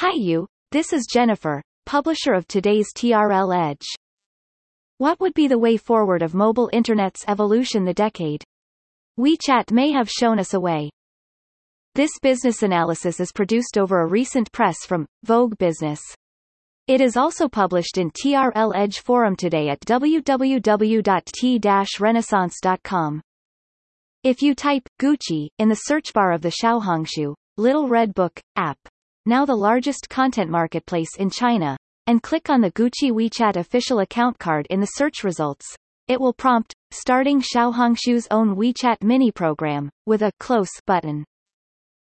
Hi you, this is Jennifer, publisher of today's TRL Edge. What would be the way forward of mobile internet's evolution the decade? WeChat may have shown us a way. This business analysis is produced over a recent press from Vogue Business. It is also published in TRL Edge forum today at www.t-renaissance.com. If you type Gucci in the search bar of the Xiaohongshu Little Red Book app, now the largest content marketplace in China, and click on the Gucci WeChat official account card in the search results, it will prompt starting Xiaohongshu's own WeChat mini program with a close button.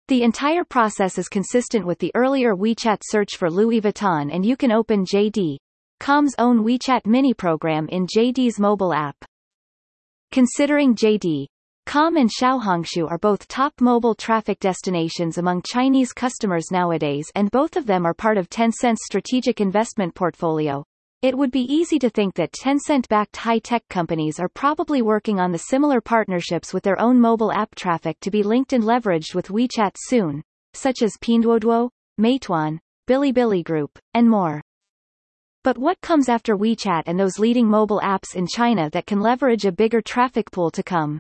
The entire process is consistent with the earlier WeChat search for Louis Vuitton and you can open JD.com's own WeChat mini program in JD's mobile app. Considering JD, Com and Xiaohongshu are both top mobile traffic destinations among Chinese customers nowadays and both of them are part of Tencent's strategic investment portfolio. It would be easy to think that Tencent-backed high-tech companies are probably working on the similar partnerships with their own mobile app traffic to be linked and leveraged with WeChat soon, such as Pinduoduo, Meituan, Bilibili Group, and more. But what comes after WeChat and those leading mobile apps in China that can leverage a bigger traffic pool to come?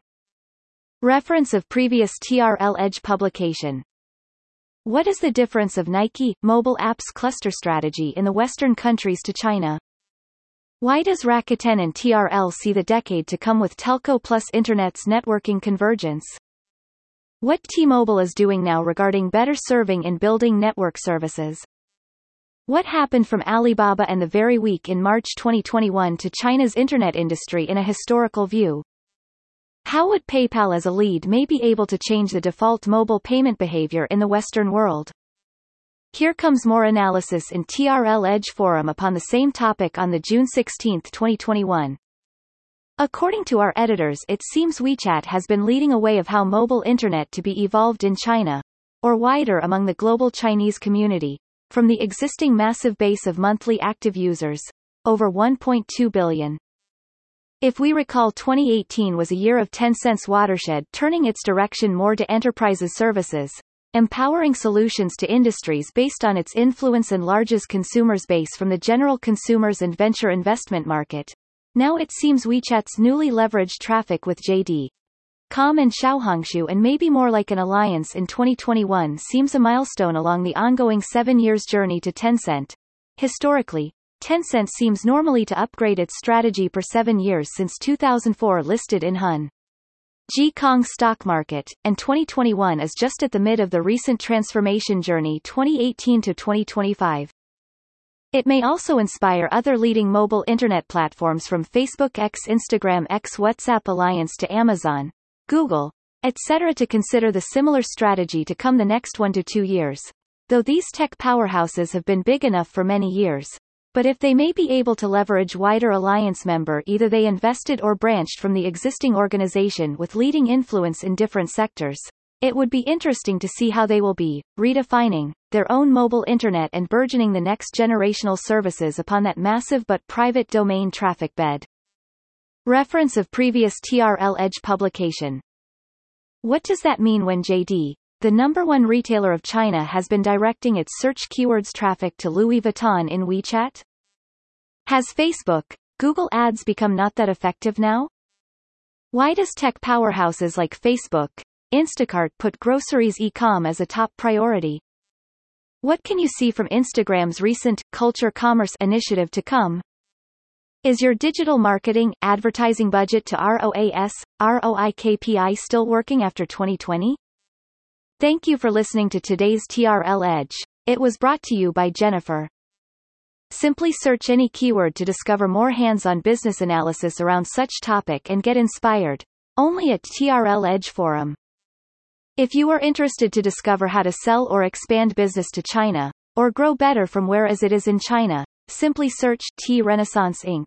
Reference of previous TRL Edge publication. What is the difference of Nike mobile apps cluster strategy in the Western countries to China? Why does Rakuten and TRL see the decade to come with telco plus internet's networking convergence? What T-Mobile is doing now regarding better serving and building network services? What happened from Alibaba and the very week in March 2021 to China's internet industry in a historical view? How would PayPal as a lead may be able to change the default mobile payment behavior in the Western world? Here comes more analysis in TRL Edge forum upon the same topic on the June 16, 2021. According to our editors it seems WeChat has been leading a way of how mobile internet to be evolved in China, or wider among the global Chinese community, from the existing massive base of monthly active users, over 1.2 billion, if we recall 2018 was a year of Tencent's watershed turning its direction more to enterprises services, empowering solutions to industries based on its influence and largest consumers base from the general consumers and venture investment market. Now it seems WeChat's newly leveraged traffic with JD. Com and Xiaohongshu and maybe more like an alliance in 2021 seems a milestone along the ongoing seven years journey to Tencent. Historically, Tencent seems normally to upgrade its strategy per seven years since 2004 listed in Hun. G Kong stock market, and 2021 is just at the mid of the recent transformation journey 2018 to 2025. It may also inspire other leading mobile internet platforms from Facebook X Instagram X WhatsApp Alliance to Amazon, Google, etc. to consider the similar strategy to come the next one to two years. Though these tech powerhouses have been big enough for many years, but if they may be able to leverage wider alliance member either they invested or branched from the existing organization with leading influence in different sectors, it would be interesting to see how they will be, redefining, their own mobile internet and burgeoning the next generational services upon that massive but private domain traffic bed. Reference of previous TRL Edge publication. What does that mean when JD, the number one retailer of China has been directing its search keywords traffic to Louis Vuitton in WeChat? Has Facebook, Google Ads become not that effective now? Why does tech powerhouses like Facebook, Instacart put groceries e-com as a top priority? What can you see from Instagram's recent culture commerce initiative to come? Is your digital marketing advertising budget to ROAS, ROI KPI still working after 2020? Thank you for listening to today's TRL Edge. It was brought to you by Jennifer. Simply search any keyword to discover more hands-on business analysis around such topic and get inspired. Only at TRL Edge Forum. If you are interested to discover how to sell or expand business to China, or grow better from where as it is in China, simply search T Renaissance Inc